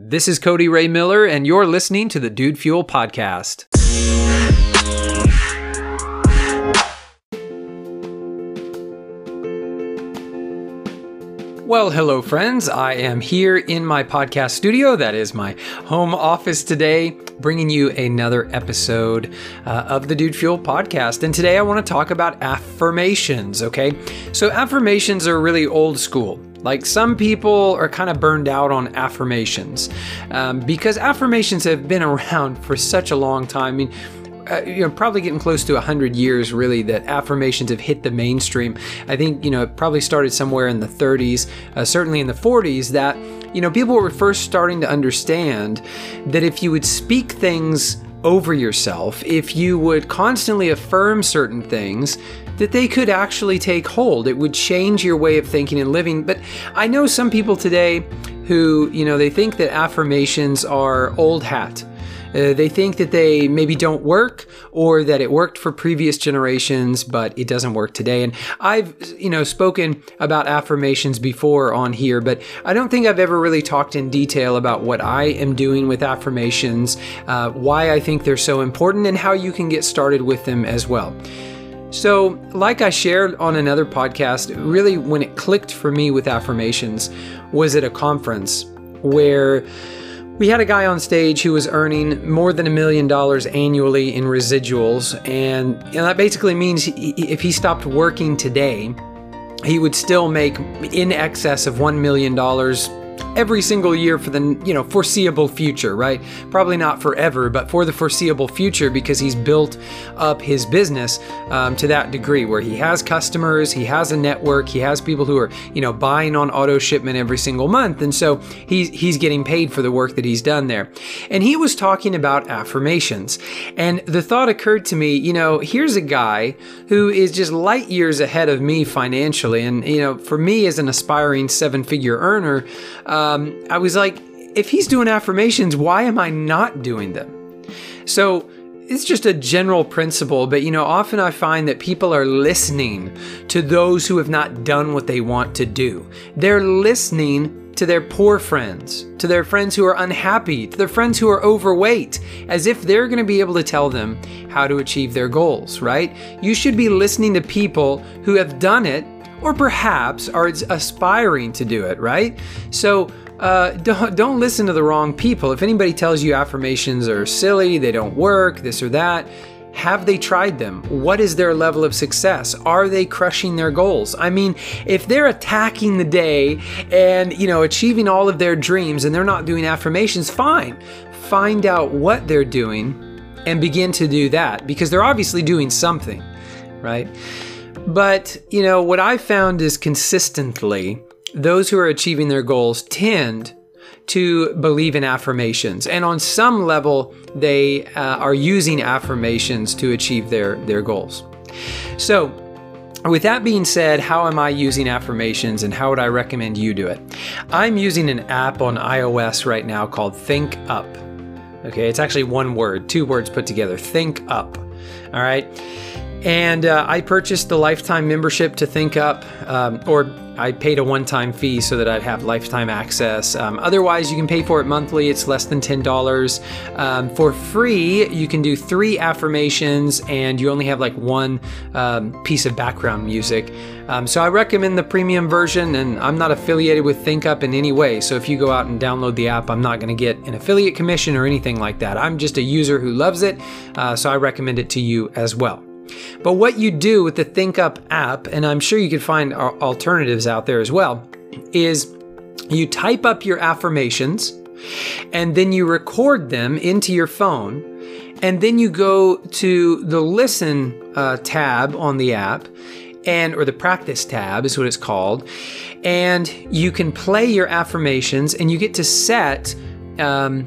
This is Cody Ray Miller, and you're listening to the Dude Fuel Podcast. Well, hello, friends. I am here in my podcast studio. That is my home office today, bringing you another episode uh, of the Dude Fuel podcast. And today I want to talk about affirmations, okay? So, affirmations are really old school. Like some people are kind of burned out on affirmations um, because affirmations have been around for such a long time. I mean, uh, you know, probably getting close to 100 years really that affirmations have hit the mainstream. I think, you know, it probably started somewhere in the 30s, uh, certainly in the 40s, that, you know, people were first starting to understand that if you would speak things over yourself, if you would constantly affirm certain things, that they could actually take hold. It would change your way of thinking and living. But I know some people today who, you know, they think that affirmations are old hat. Uh, they think that they maybe don't work or that it worked for previous generations, but it doesn't work today. And I've, you know, spoken about affirmations before on here, but I don't think I've ever really talked in detail about what I am doing with affirmations, uh, why I think they're so important, and how you can get started with them as well. So, like I shared on another podcast, really when it clicked for me with affirmations was at a conference where we had a guy on stage who was earning more than a million dollars annually in residuals, and, and that basically means he, if he stopped working today, he would still make in excess of $1 million every single year for the you know foreseeable future, right? Probably not forever, but for the foreseeable future because he's built up his business um, to that degree where he has customers, he has a network, he has people who are you know buying on auto shipment every single month, and so he's he's getting paid for the work that he's done there. And he was talking about affirmations, and the thought occurred to me, you know, here's a guy who is just light years ahead of me financially, and you know, for me as an aspiring seven figure earner. Um, I was like, if he's doing affirmations, why am I not doing them? So it's just a general principle, but you know, often I find that people are listening to those who have not done what they want to do. They're listening to their poor friends, to their friends who are unhappy, to their friends who are overweight, as if they're going to be able to tell them how to achieve their goals, right? You should be listening to people who have done it or perhaps are aspiring to do it, right? So uh, don't, don't listen to the wrong people. If anybody tells you affirmations are silly, they don't work, this or that, have they tried them? What is their level of success? Are they crushing their goals? I mean, if they're attacking the day and, you know, achieving all of their dreams and they're not doing affirmations, fine. Find out what they're doing and begin to do that because they're obviously doing something, right? But, you know, what I found is consistently those who are achieving their goals tend to believe in affirmations. And on some level, they uh, are using affirmations to achieve their, their goals. So, with that being said, how am I using affirmations and how would I recommend you do it? I'm using an app on iOS right now called Think Up. Okay, it's actually one word, two words put together Think Up. All right. And uh, I purchased the lifetime membership to Think Up, um, or I paid a one time fee so that I'd have lifetime access. Um, otherwise, you can pay for it monthly, it's less than $10. Um, for free, you can do three affirmations and you only have like one um, piece of background music. Um, so I recommend the premium version, and I'm not affiliated with ThinkUp in any way. So if you go out and download the app, I'm not going to get an affiliate commission or anything like that. I'm just a user who loves it, uh, so I recommend it to you as well. But what you do with the ThinkUp app, and I'm sure you can find alternatives out there as well, is you type up your affirmations and then you record them into your phone. And then you go to the listen uh, tab on the app and or the practice tab is what it's called and you can play your affirmations and you get to set um,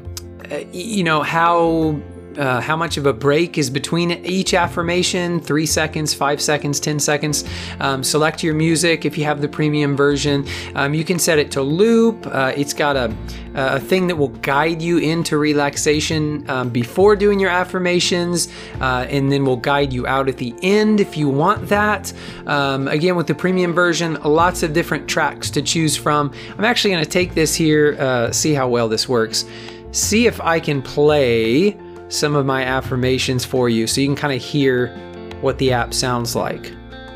uh, you know how uh, how much of a break is between each affirmation three seconds, five seconds, 10 seconds. Um, select your music if you have the premium version. Um, you can set it to loop. Uh, it's got a, a thing that will guide you into relaxation um, before doing your affirmations, uh, and then will guide you out at the end if you want that. Um, again, with the premium version, lots of different tracks to choose from. I'm actually going to take this here, uh, see how well this works, see if I can play some of my affirmations for you so you can kind of hear what the app sounds like.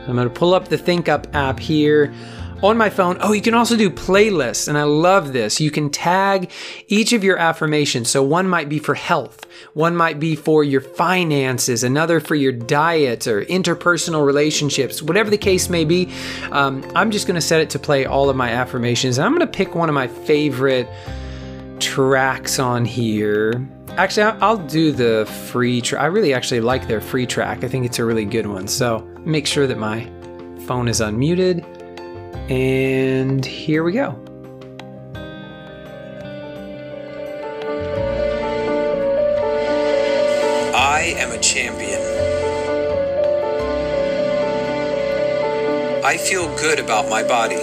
I'm going to pull up the ThinkUp app here on my phone. Oh, you can also do playlists, and I love this. You can tag each of your affirmations. So one might be for health, one might be for your finances, another for your diet or interpersonal relationships, whatever the case may be. Um, I'm just going to set it to play all of my affirmations, and I'm going to pick one of my favorite tracks on here. Actually, I'll do the free track. I really actually like their free track. I think it's a really good one. So make sure that my phone is unmuted. And here we go. I am a champion. I feel good about my body.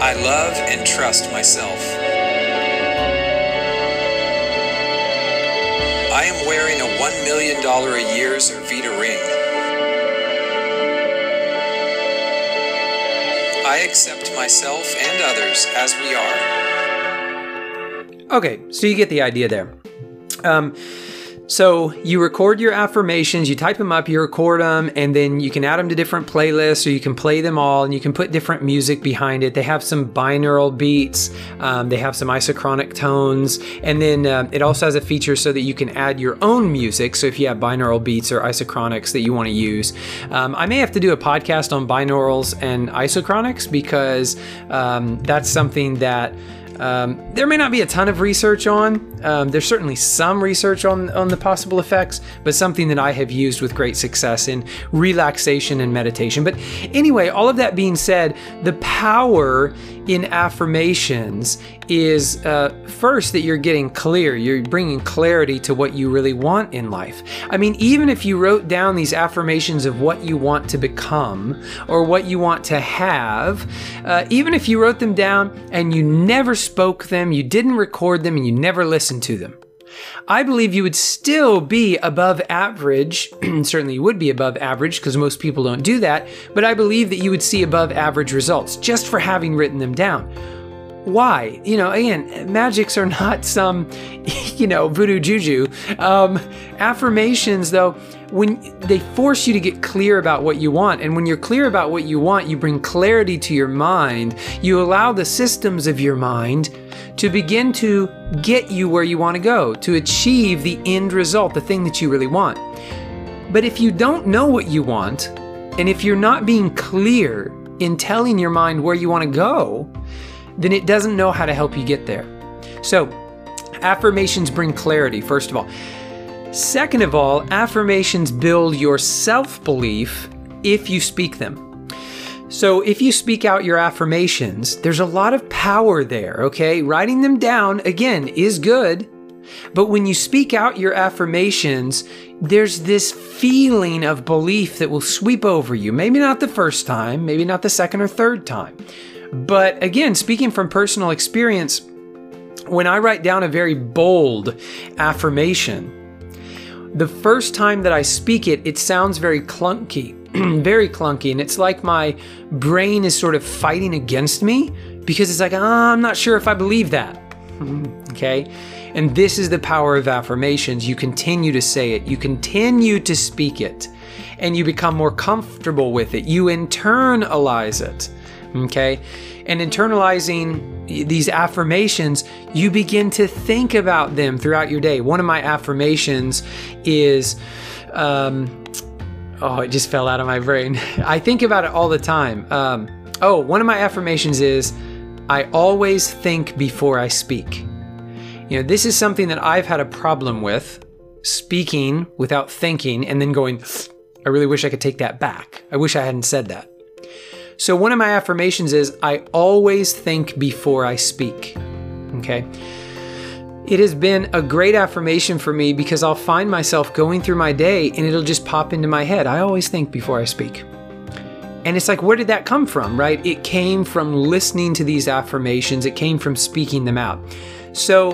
I love and trust myself. I am wearing a $1 million a year Zurvita ring. I accept myself and others as we are. Okay, so you get the idea there. Um, so you record your affirmations, you type them up, you record them, and then you can add them to different playlists or you can play them all and you can put different music behind it. They have some binaural beats, um, they have some isochronic tones, and then uh, it also has a feature so that you can add your own music. So if you have binaural beats or isochronics that you want to use, um, I may have to do a podcast on binaurals and isochronics because um, that's something that um, there may not be a ton of research on. Um, there's certainly some research on, on the possible effects, but something that I have used with great success in relaxation and meditation. But anyway, all of that being said, the power in affirmations is uh, first that you're getting clear, you're bringing clarity to what you really want in life. I mean, even if you wrote down these affirmations of what you want to become or what you want to have, uh, even if you wrote them down and you never spoke them, you didn't record them, and you never listened to them. I believe you would still be above average. Certainly, you would be above average because most people don't do that, but I believe that you would see above average results just for having written them down. Why? You know, again, magics are not some, you know, voodoo juju. Um, affirmations, though, when they force you to get clear about what you want, and when you're clear about what you want, you bring clarity to your mind. You allow the systems of your mind to begin to get you where you want to go, to achieve the end result, the thing that you really want. But if you don't know what you want, and if you're not being clear in telling your mind where you want to go, then it doesn't know how to help you get there. So, affirmations bring clarity, first of all. Second of all, affirmations build your self belief if you speak them. So, if you speak out your affirmations, there's a lot of power there, okay? Writing them down, again, is good. But when you speak out your affirmations, there's this feeling of belief that will sweep over you. Maybe not the first time, maybe not the second or third time. But again, speaking from personal experience, when I write down a very bold affirmation, the first time that I speak it, it sounds very clunky. very clunky. And it's like my brain is sort of fighting against me because it's like, oh, I'm not sure if I believe that. okay? And this is the power of affirmations. You continue to say it, you continue to speak it, and you become more comfortable with it. You internalize it. Okay? And internalizing these affirmations, you begin to think about them throughout your day. One of my affirmations is, um, oh, it just fell out of my brain. I think about it all the time. Um, oh, one of my affirmations is I always think before I speak. You know, this is something that I've had a problem with speaking without thinking and then going, I really wish I could take that back. I wish I hadn't said that. So, one of my affirmations is I always think before I speak. Okay. It has been a great affirmation for me because I'll find myself going through my day and it'll just pop into my head. I always think before I speak. And it's like, where did that come from, right? It came from listening to these affirmations, it came from speaking them out. So,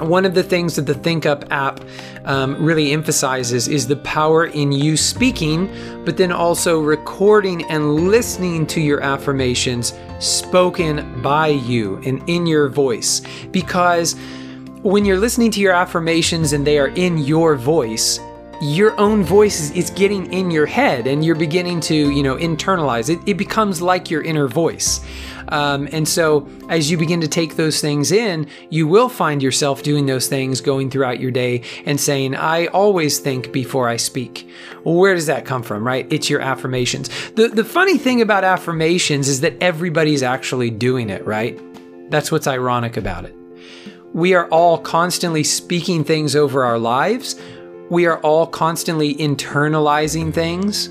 one of the things that the ThinkUp app um, really emphasizes is the power in you speaking, but then also recording and listening to your affirmations spoken by you and in your voice. Because when you're listening to your affirmations and they are in your voice, your own voice is, is getting in your head and you're beginning to, you know, internalize it. It becomes like your inner voice. Um, and so, as you begin to take those things in, you will find yourself doing those things going throughout your day and saying, I always think before I speak. Well, where does that come from, right? It's your affirmations. The, the funny thing about affirmations is that everybody's actually doing it, right? That's what's ironic about it. We are all constantly speaking things over our lives. We are all constantly internalizing things,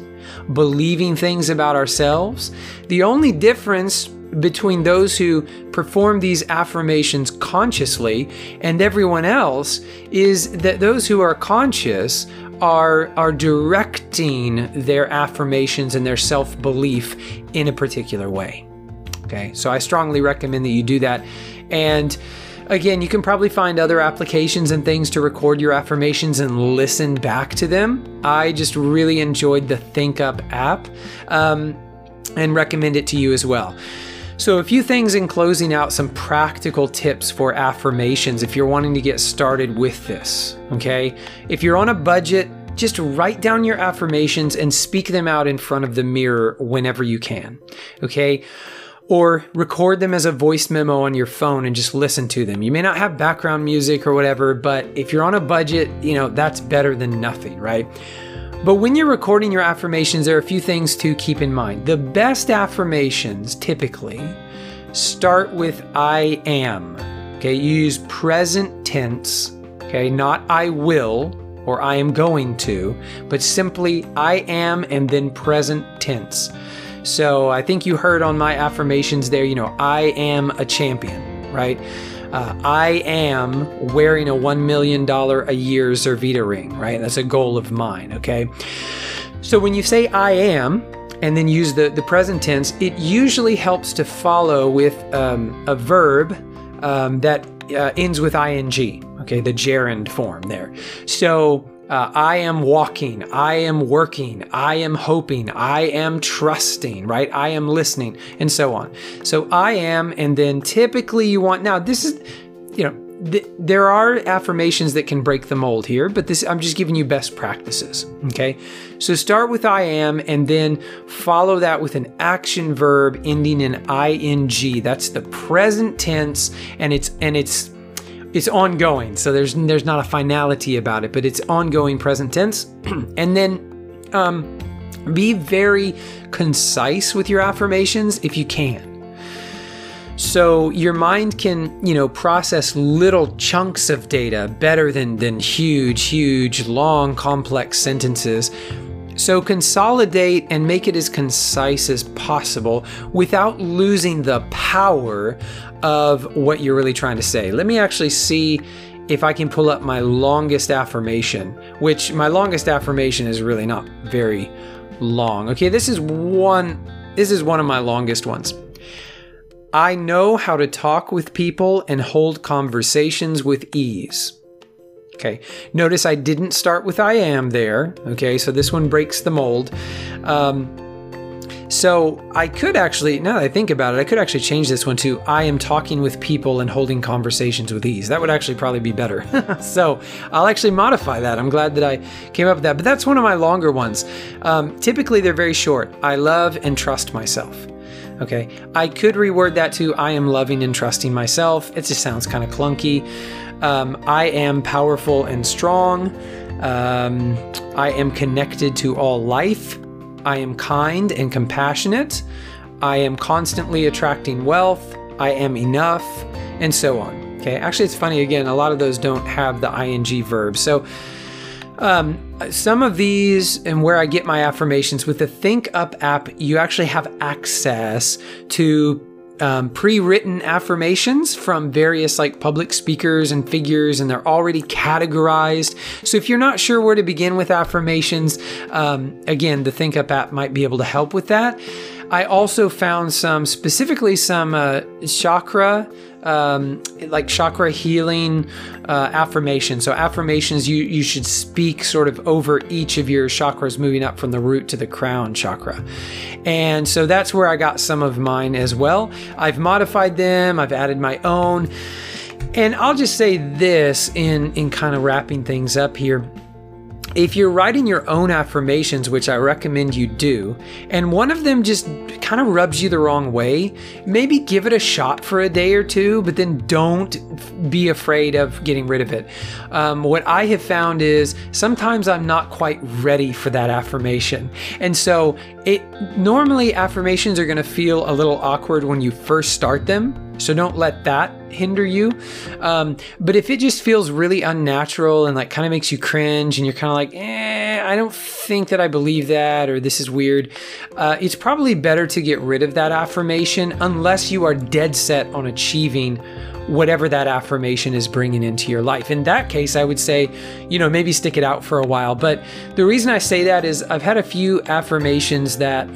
believing things about ourselves. The only difference between those who perform these affirmations consciously and everyone else is that those who are conscious are are directing their affirmations and their self-belief in a particular way. Okay? So I strongly recommend that you do that and Again, you can probably find other applications and things to record your affirmations and listen back to them. I just really enjoyed the ThinkUp app um, and recommend it to you as well. So, a few things in closing out some practical tips for affirmations if you're wanting to get started with this. Okay. If you're on a budget, just write down your affirmations and speak them out in front of the mirror whenever you can. Okay or record them as a voice memo on your phone and just listen to them. You may not have background music or whatever, but if you're on a budget, you know, that's better than nothing, right? But when you're recording your affirmations, there are a few things to keep in mind. The best affirmations typically start with I am. Okay, you use present tense, okay, not I will or I am going to, but simply I am and then present tense. So I think you heard on my affirmations there, you know, I am a champion, right? Uh, I am wearing a $1 million a year Zurvita ring, right? That's a goal of mine, okay? So when you say I am, and then use the, the present tense, it usually helps to follow with um, a verb um, that uh, ends with ing, okay, the gerund form there. So uh, I am walking, I am working, I am hoping, I am trusting, right? I am listening, and so on. So I am, and then typically you want, now this is, you know, th- there are affirmations that can break the mold here, but this, I'm just giving you best practices, okay? So start with I am, and then follow that with an action verb ending in ing. That's the present tense, and it's, and it's, it's ongoing. So there's there's not a finality about it, but it's ongoing present tense. and then um, be very concise with your affirmations if you can. So your mind can, you know, process little chunks of data better than than huge, huge, long, complex sentences. So consolidate and make it as concise as possible without losing the power of what you're really trying to say. Let me actually see if I can pull up my longest affirmation, which my longest affirmation is really not very long. Okay, this is one this is one of my longest ones. I know how to talk with people and hold conversations with ease. Okay, notice I didn't start with I am there. Okay, so this one breaks the mold. Um, so I could actually, now that I think about it, I could actually change this one to I am talking with people and holding conversations with ease. That would actually probably be better. so I'll actually modify that. I'm glad that I came up with that. But that's one of my longer ones. Um, typically, they're very short. I love and trust myself. Okay, I could reword that to I am loving and trusting myself. It just sounds kind of clunky. Um, I am powerful and strong. Um, I am connected to all life. I am kind and compassionate. I am constantly attracting wealth. I am enough, and so on. Okay, actually, it's funny again, a lot of those don't have the ing verb. So, um, some of these and where I get my affirmations with the Think Up app, you actually have access to um, pre-written affirmations from various like public speakers and figures and they're already categorized. So if you're not sure where to begin with affirmations um, again the ThinkUp app might be able to help with that. I also found some specifically some uh, chakra um, like chakra healing uh, affirmations. So affirmations you you should speak sort of over each of your chakras, moving up from the root to the crown chakra. And so that's where I got some of mine as well. I've modified them. I've added my own. And I'll just say this in in kind of wrapping things up here if you're writing your own affirmations, which I recommend you do, and one of them just kind of rubs you the wrong way, maybe give it a shot for a day or two, but then don't be afraid of getting rid of it. Um, what I have found is sometimes I'm not quite ready for that affirmation. And so it normally affirmations are going to feel a little awkward when you first start them. So don't let that hinder you. Um, but if it just feels really unnatural and like kind of makes you cringe and you're kind of like, eh, I don't think that I believe that or this is weird, uh, it's probably better to get rid of that affirmation unless you are dead set on achieving whatever that affirmation is bringing into your life. In that case, I would say, you know, maybe stick it out for a while. But the reason I say that is I've had a few affirmations that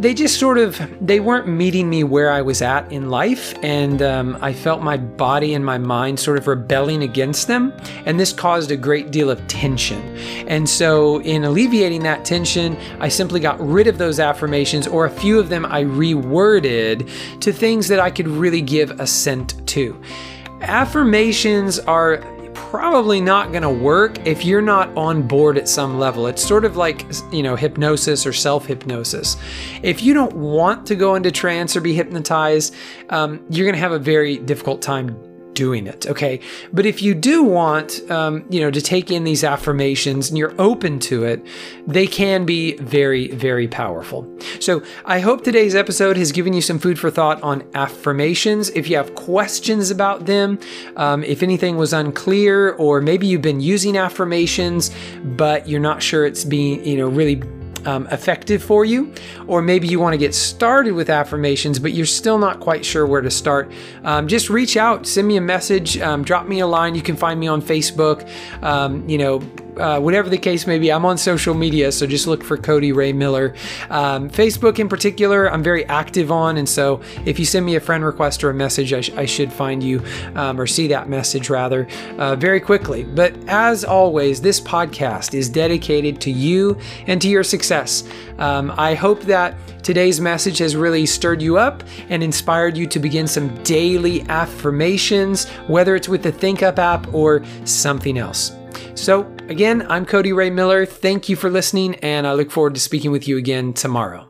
they just sort of they weren't meeting me where i was at in life and um, i felt my body and my mind sort of rebelling against them and this caused a great deal of tension. And so in alleviating that tension i simply got rid of those affirmations or a few of them i reworded to things that i could really give assent to. Affirmations are probably not going to work if you're not on board at some level. It's sort of like, you know, hypnosis or self hypnosis. If you don't want to go into trance or be hypnotized, um, you're going to have a very difficult time doing it. Okay. But if you do want, um, you know, to take in these affirmations and you're open to it, they can be very, very powerful. So I hope today's episode has given you some food for thought on affirmations. If you have questions about them, um, if anything was unclear, or maybe you've been using affirmations, but you're not sure it's being, you know, really um, effective for you, or maybe you want to get started with affirmations, but you're still not quite sure where to start, um, just reach out, send me a message, um, drop me a line. You can find me on Facebook. Um, you know, uh, whatever the case may be, I'm on social media, so just look for Cody Ray Miller. Um, Facebook, in particular, I'm very active on, and so if you send me a friend request or a message, I, sh- I should find you um, or see that message rather uh, very quickly. But as always, this podcast is dedicated to you and to your success. Um, I hope that today's message has really stirred you up and inspired you to begin some daily affirmations, whether it's with the ThinkUp app or something else. So, again, I'm Cody Ray Miller. Thank you for listening, and I look forward to speaking with you again tomorrow.